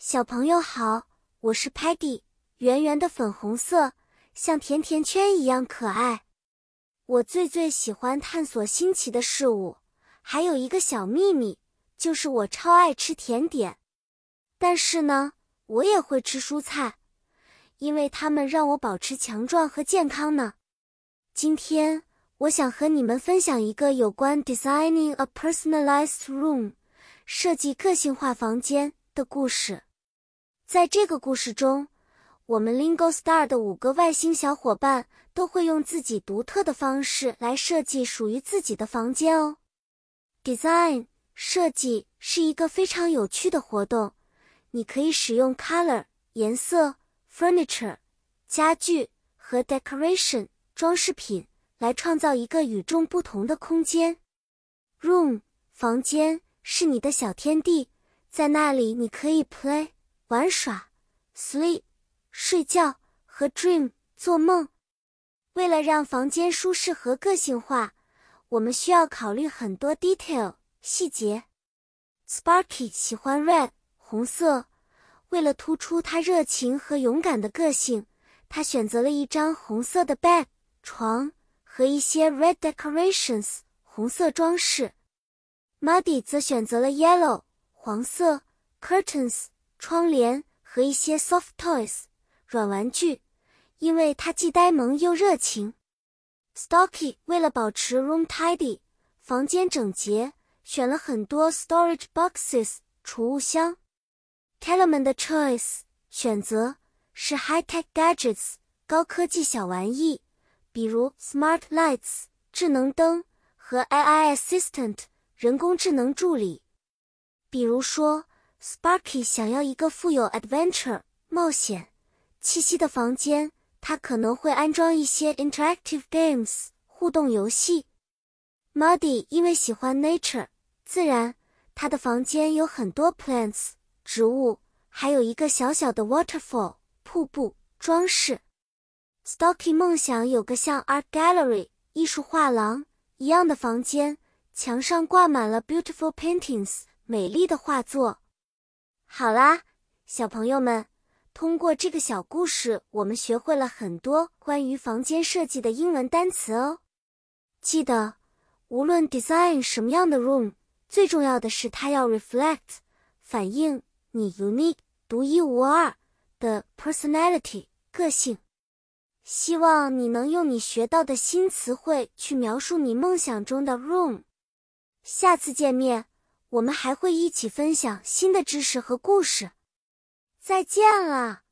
小朋友好，我是 Peggy，圆圆的粉红色，像甜甜圈一样可爱。我最最喜欢探索新奇的事物，还有一个小秘密，就是我超爱吃甜点。但是呢，我也会吃蔬菜，因为它们让我保持强壮和健康呢。今天我想和你们分享一个有关 designing a personalized room，设计个性化房间的故事。在这个故事中，我们 Lingo Star 的五个外星小伙伴都会用自己独特的方式来设计属于自己的房间哦。Design 设计是一个非常有趣的活动，你可以使用 color 颜色、furniture 家具和 decoration 装饰品来创造一个与众不同的空间。Room 房间是你的小天地，在那里你可以 play。玩耍，sleep，睡觉和 dream，做梦。为了让房间舒适和个性化，我们需要考虑很多 detail 细节。Sparky 喜欢 red 红色，为了突出他热情和勇敢的个性，他选择了一张红色的 bed 床和一些 red decorations 红色装饰。Muddy 则选择了 yellow 黄色 curtains。窗帘和一些 soft toys 软玩具，因为他既呆萌又热情。Stocky 为了保持 room tidy 房间整洁，选了很多 storage boxes 储物箱。Tellerman 的 choice 选择是 high tech gadgets 高科技小玩意，比如 smart lights 智能灯和 AI assistant 人工智能助理，比如说。Sparky 想要一个富有 adventure 冒险气息的房间，他可能会安装一些 interactive games 互动游戏。Muddy 因为喜欢 nature 自然，他的房间有很多 plants 植物，还有一个小小的 waterfall 瀑布装饰。Stocky 梦想有个像 art gallery 艺术画廊一样的房间，墙上挂满了 beautiful paintings 美丽的画作。好啦，小朋友们，通过这个小故事，我们学会了很多关于房间设计的英文单词哦。记得，无论 design 什么样的 room，最重要的是它要 reflect 反映你 unique 独一无二的 personality 个性。希望你能用你学到的新词汇去描述你梦想中的 room。下次见面。我们还会一起分享新的知识和故事。再见了。